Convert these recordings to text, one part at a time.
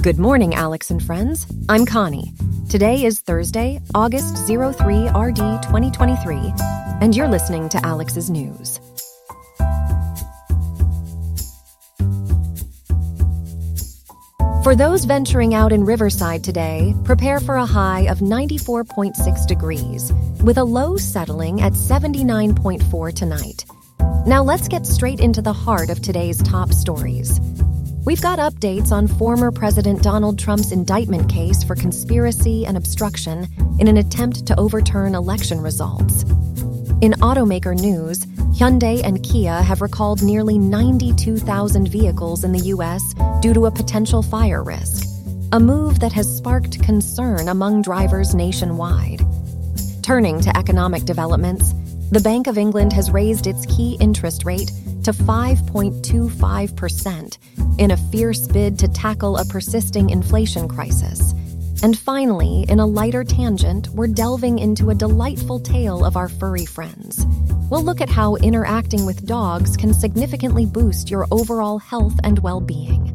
Good morning, Alex and friends. I'm Connie. Today is Thursday, August 03 RD 2023, and you're listening to Alex's News. For those venturing out in Riverside today, prepare for a high of 94.6 degrees, with a low settling at 79.4 tonight. Now let's get straight into the heart of today's top stories. We've got updates on former President Donald Trump's indictment case for conspiracy and obstruction in an attempt to overturn election results. In automaker news, Hyundai and Kia have recalled nearly 92,000 vehicles in the U.S. due to a potential fire risk, a move that has sparked concern among drivers nationwide. Turning to economic developments, the Bank of England has raised its key interest rate to 5.25% in a fierce bid to tackle a persisting inflation crisis. And finally, in a lighter tangent, we're delving into a delightful tale of our furry friends. We'll look at how interacting with dogs can significantly boost your overall health and well being.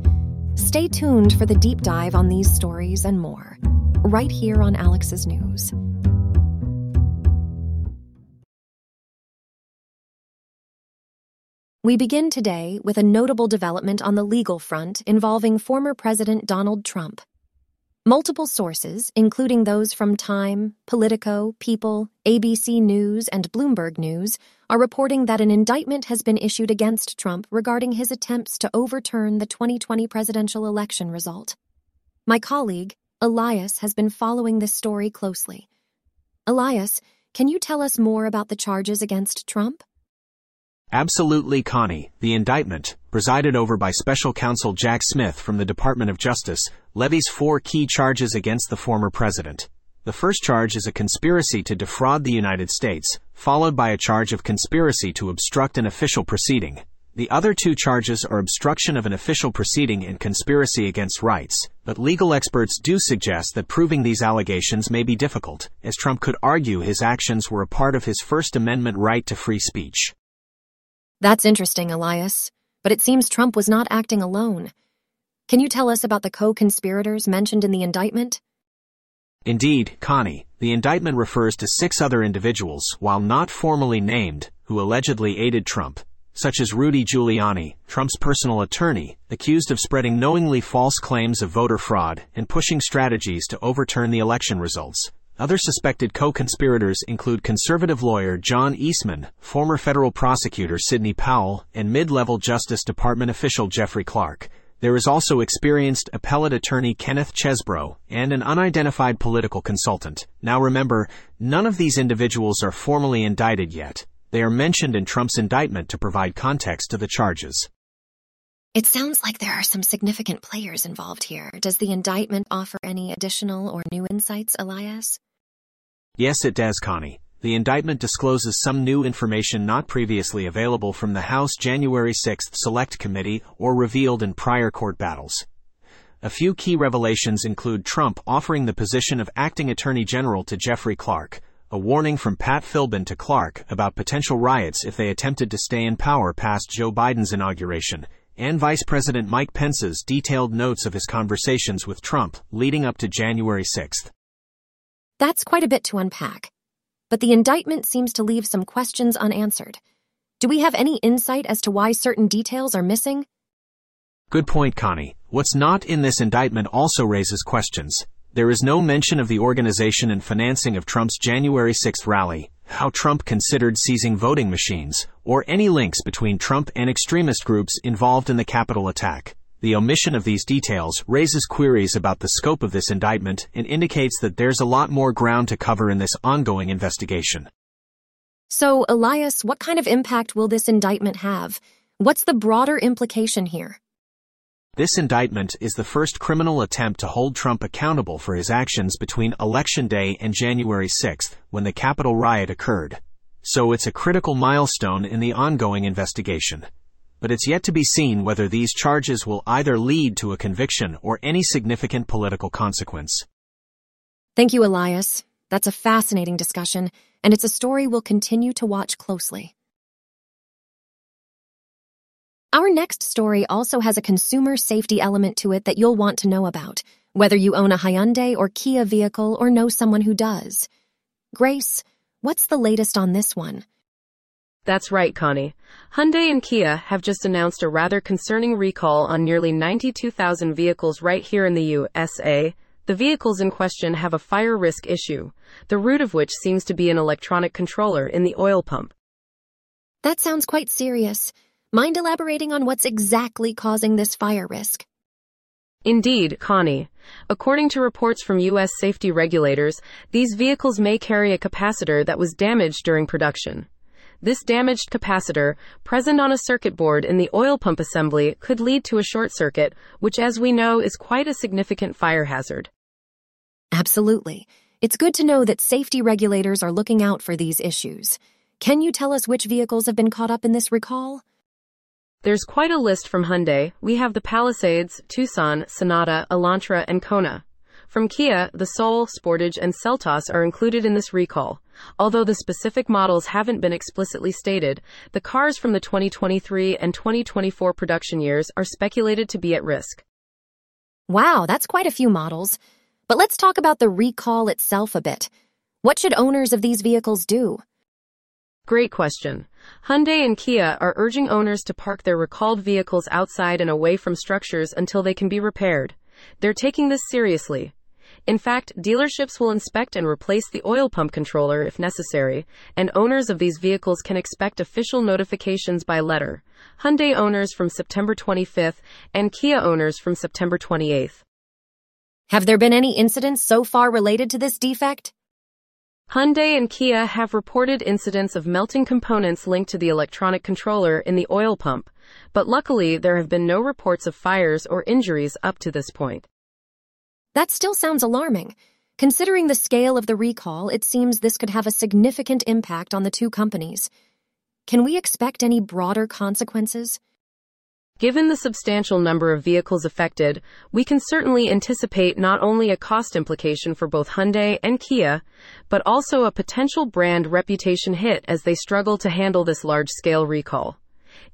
Stay tuned for the deep dive on these stories and more, right here on Alex's News. We begin today with a notable development on the legal front involving former President Donald Trump. Multiple sources, including those from Time, Politico, People, ABC News, and Bloomberg News, are reporting that an indictment has been issued against Trump regarding his attempts to overturn the 2020 presidential election result. My colleague, Elias, has been following this story closely. Elias, can you tell us more about the charges against Trump? Absolutely Connie, the indictment, presided over by Special Counsel Jack Smith from the Department of Justice, levies four key charges against the former president. The first charge is a conspiracy to defraud the United States, followed by a charge of conspiracy to obstruct an official proceeding. The other two charges are obstruction of an official proceeding and conspiracy against rights, but legal experts do suggest that proving these allegations may be difficult, as Trump could argue his actions were a part of his First Amendment right to free speech. That's interesting, Elias, but it seems Trump was not acting alone. Can you tell us about the co conspirators mentioned in the indictment? Indeed, Connie, the indictment refers to six other individuals, while not formally named, who allegedly aided Trump, such as Rudy Giuliani, Trump's personal attorney, accused of spreading knowingly false claims of voter fraud and pushing strategies to overturn the election results. Other suspected co-conspirators include conservative lawyer John Eastman, former federal prosecutor Sidney Powell, and mid-level Justice Department official Jeffrey Clark. There is also experienced appellate attorney Kenneth Chesebro and an unidentified political consultant. Now remember, none of these individuals are formally indicted yet. They are mentioned in Trump's indictment to provide context to the charges. It sounds like there are some significant players involved here. Does the indictment offer any additional or new insights, Elias? Yes, it does, Connie. The indictment discloses some new information not previously available from the House January 6 Select Committee or revealed in prior court battles. A few key revelations include Trump offering the position of acting attorney general to Jeffrey Clark, a warning from Pat Philbin to Clark about potential riots if they attempted to stay in power past Joe Biden's inauguration, and Vice President Mike Pence's detailed notes of his conversations with Trump leading up to January 6th. That's quite a bit to unpack. But the indictment seems to leave some questions unanswered. Do we have any insight as to why certain details are missing? Good point, Connie. What's not in this indictment also raises questions. There is no mention of the organization and financing of Trump's January 6th rally, how Trump considered seizing voting machines, or any links between Trump and extremist groups involved in the Capitol attack. The omission of these details raises queries about the scope of this indictment and indicates that there's a lot more ground to cover in this ongoing investigation. So, Elias, what kind of impact will this indictment have? What's the broader implication here? This indictment is the first criminal attempt to hold Trump accountable for his actions between Election Day and January 6th, when the Capitol riot occurred. So it's a critical milestone in the ongoing investigation. But it's yet to be seen whether these charges will either lead to a conviction or any significant political consequence. Thank you, Elias. That's a fascinating discussion, and it's a story we'll continue to watch closely. Our next story also has a consumer safety element to it that you'll want to know about, whether you own a Hyundai or Kia vehicle or know someone who does. Grace, what's the latest on this one? That's right, Connie. Hyundai and Kia have just announced a rather concerning recall on nearly 92,000 vehicles right here in the USA. The vehicles in question have a fire risk issue, the root of which seems to be an electronic controller in the oil pump. That sounds quite serious. Mind elaborating on what's exactly causing this fire risk? Indeed, Connie. According to reports from U.S. safety regulators, these vehicles may carry a capacitor that was damaged during production. This damaged capacitor, present on a circuit board in the oil pump assembly, could lead to a short circuit, which, as we know, is quite a significant fire hazard. Absolutely. It's good to know that safety regulators are looking out for these issues. Can you tell us which vehicles have been caught up in this recall? There's quite a list from Hyundai. We have the Palisades, Tucson, Sonata, Elantra, and Kona. From Kia, the Soul, Sportage, and Seltos are included in this recall. Although the specific models haven't been explicitly stated, the cars from the 2023 and 2024 production years are speculated to be at risk. Wow, that's quite a few models. But let's talk about the recall itself a bit. What should owners of these vehicles do? Great question. Hyundai and Kia are urging owners to park their recalled vehicles outside and away from structures until they can be repaired. They're taking this seriously. In fact, dealerships will inspect and replace the oil pump controller if necessary, and owners of these vehicles can expect official notifications by letter. Hyundai owners from September 25th and Kia owners from September 28th. Have there been any incidents so far related to this defect? Hyundai and Kia have reported incidents of melting components linked to the electronic controller in the oil pump, but luckily there have been no reports of fires or injuries up to this point. That still sounds alarming. Considering the scale of the recall, it seems this could have a significant impact on the two companies. Can we expect any broader consequences? Given the substantial number of vehicles affected, we can certainly anticipate not only a cost implication for both Hyundai and Kia, but also a potential brand reputation hit as they struggle to handle this large scale recall.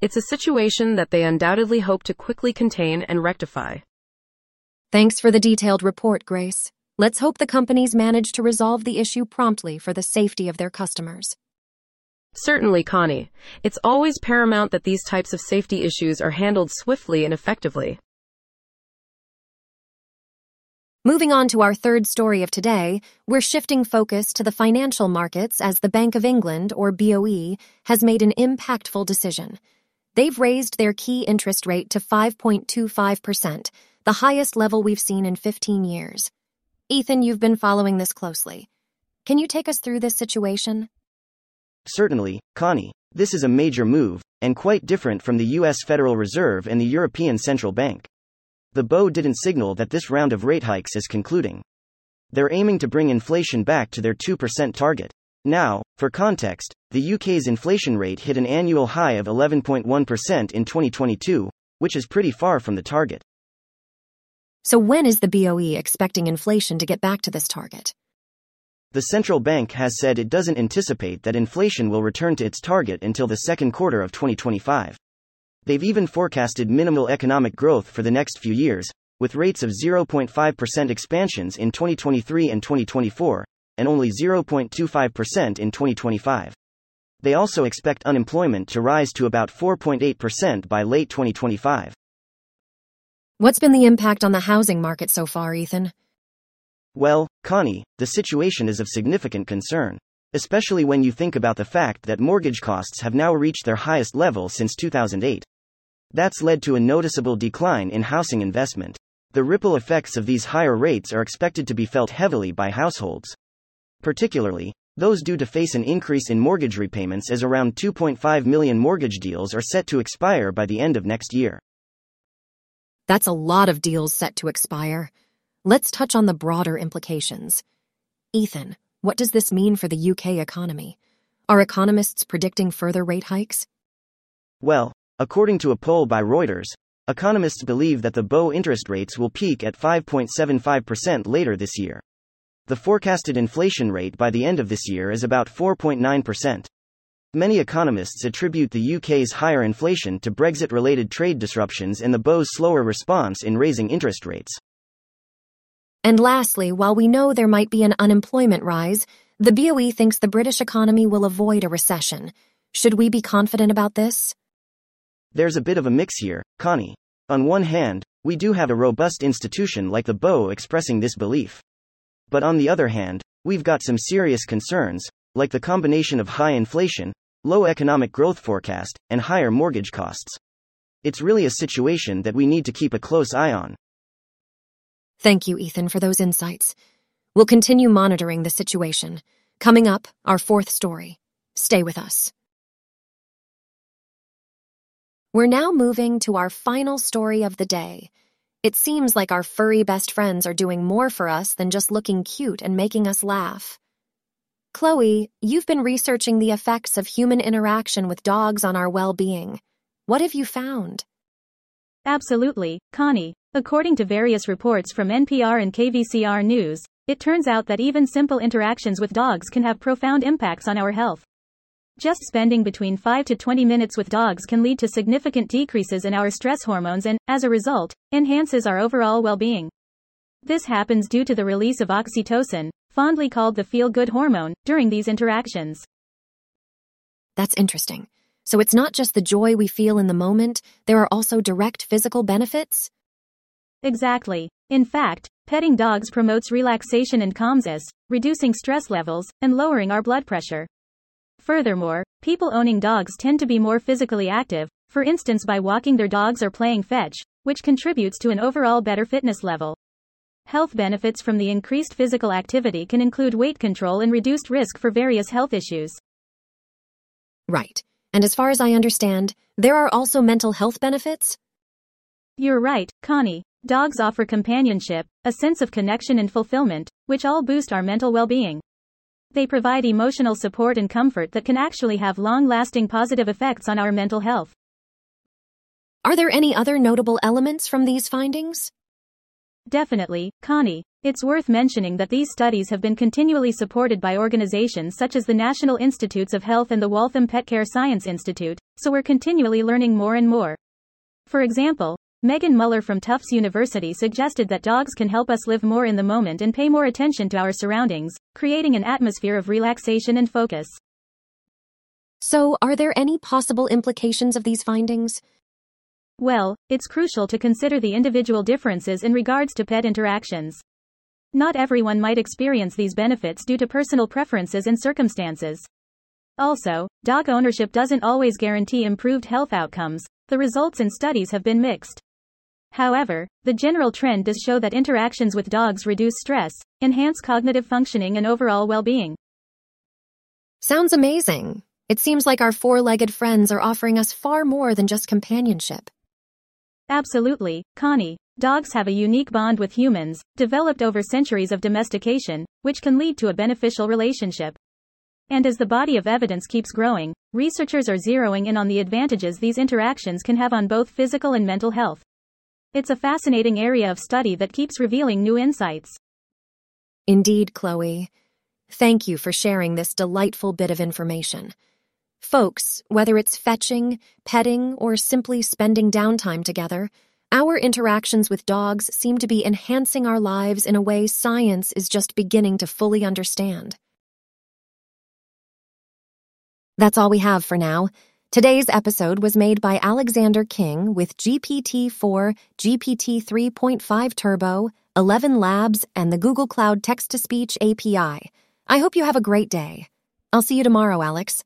It's a situation that they undoubtedly hope to quickly contain and rectify. Thanks for the detailed report, Grace. Let's hope the companies manage to resolve the issue promptly for the safety of their customers. Certainly, Connie. It's always paramount that these types of safety issues are handled swiftly and effectively. Moving on to our third story of today, we're shifting focus to the financial markets as the Bank of England, or BOE, has made an impactful decision. They've raised their key interest rate to 5.25%, the highest level we've seen in 15 years. Ethan, you've been following this closely. Can you take us through this situation? Certainly, Connie. This is a major move, and quite different from the US Federal Reserve and the European Central Bank. The BOE didn't signal that this round of rate hikes is concluding. They're aiming to bring inflation back to their 2% target. Now, for context, the UK's inflation rate hit an annual high of 11.1% in 2022, which is pretty far from the target. So, when is the BOE expecting inflation to get back to this target? The central bank has said it doesn't anticipate that inflation will return to its target until the second quarter of 2025. They've even forecasted minimal economic growth for the next few years, with rates of 0.5% expansions in 2023 and 2024, and only 0.25% in 2025. They also expect unemployment to rise to about 4.8% by late 2025. What's been the impact on the housing market so far, Ethan? Well, Connie, the situation is of significant concern. Especially when you think about the fact that mortgage costs have now reached their highest level since 2008. That's led to a noticeable decline in housing investment. The ripple effects of these higher rates are expected to be felt heavily by households. Particularly, those due to face an increase in mortgage repayments as around 2.5 million mortgage deals are set to expire by the end of next year. That's a lot of deals set to expire. Let's touch on the broader implications. Ethan, what does this mean for the UK economy? Are economists predicting further rate hikes? Well, according to a poll by Reuters, economists believe that the BOE interest rates will peak at 5.75% later this year. The forecasted inflation rate by the end of this year is about 4.9%. Many economists attribute the UK's higher inflation to Brexit related trade disruptions and the BOE's slower response in raising interest rates. And lastly, while we know there might be an unemployment rise, the BOE thinks the British economy will avoid a recession. Should we be confident about this? There's a bit of a mix here, Connie. On one hand, we do have a robust institution like the BOE expressing this belief. But on the other hand, we've got some serious concerns, like the combination of high inflation, low economic growth forecast, and higher mortgage costs. It's really a situation that we need to keep a close eye on. Thank you, Ethan, for those insights. We'll continue monitoring the situation. Coming up, our fourth story. Stay with us. We're now moving to our final story of the day. It seems like our furry best friends are doing more for us than just looking cute and making us laugh. Chloe, you've been researching the effects of human interaction with dogs on our well being. What have you found? Absolutely, Connie. According to various reports from NPR and KVCR News, it turns out that even simple interactions with dogs can have profound impacts on our health. Just spending between 5 to 20 minutes with dogs can lead to significant decreases in our stress hormones and, as a result, enhances our overall well being. This happens due to the release of oxytocin, fondly called the feel good hormone, during these interactions. That's interesting. So it's not just the joy we feel in the moment, there are also direct physical benefits? Exactly. In fact, petting dogs promotes relaxation and calms us, reducing stress levels and lowering our blood pressure. Furthermore, people owning dogs tend to be more physically active, for instance by walking their dogs or playing fetch, which contributes to an overall better fitness level. Health benefits from the increased physical activity can include weight control and reduced risk for various health issues. Right. And as far as I understand, there are also mental health benefits? You're right, Connie. Dogs offer companionship, a sense of connection and fulfillment, which all boost our mental well being. They provide emotional support and comfort that can actually have long lasting positive effects on our mental health. Are there any other notable elements from these findings? Definitely, Connie. It's worth mentioning that these studies have been continually supported by organizations such as the National Institutes of Health and the Waltham Pet Care Science Institute, so we're continually learning more and more. For example, Megan Mueller from Tufts University suggested that dogs can help us live more in the moment and pay more attention to our surroundings, creating an atmosphere of relaxation and focus. So, are there any possible implications of these findings? Well, it's crucial to consider the individual differences in regards to pet interactions. Not everyone might experience these benefits due to personal preferences and circumstances. Also, dog ownership doesn't always guarantee improved health outcomes. The results in studies have been mixed. However, the general trend does show that interactions with dogs reduce stress, enhance cognitive functioning, and overall well being. Sounds amazing. It seems like our four legged friends are offering us far more than just companionship. Absolutely, Connie. Dogs have a unique bond with humans, developed over centuries of domestication, which can lead to a beneficial relationship. And as the body of evidence keeps growing, researchers are zeroing in on the advantages these interactions can have on both physical and mental health. It's a fascinating area of study that keeps revealing new insights. Indeed, Chloe. Thank you for sharing this delightful bit of information. Folks, whether it's fetching, petting, or simply spending downtime together, our interactions with dogs seem to be enhancing our lives in a way science is just beginning to fully understand. That's all we have for now. Today's episode was made by Alexander King with GPT-4, GPT 3.5 Turbo, ElevenLabs, and the Google Cloud Text-to-Speech API. I hope you have a great day. I'll see you tomorrow, Alex.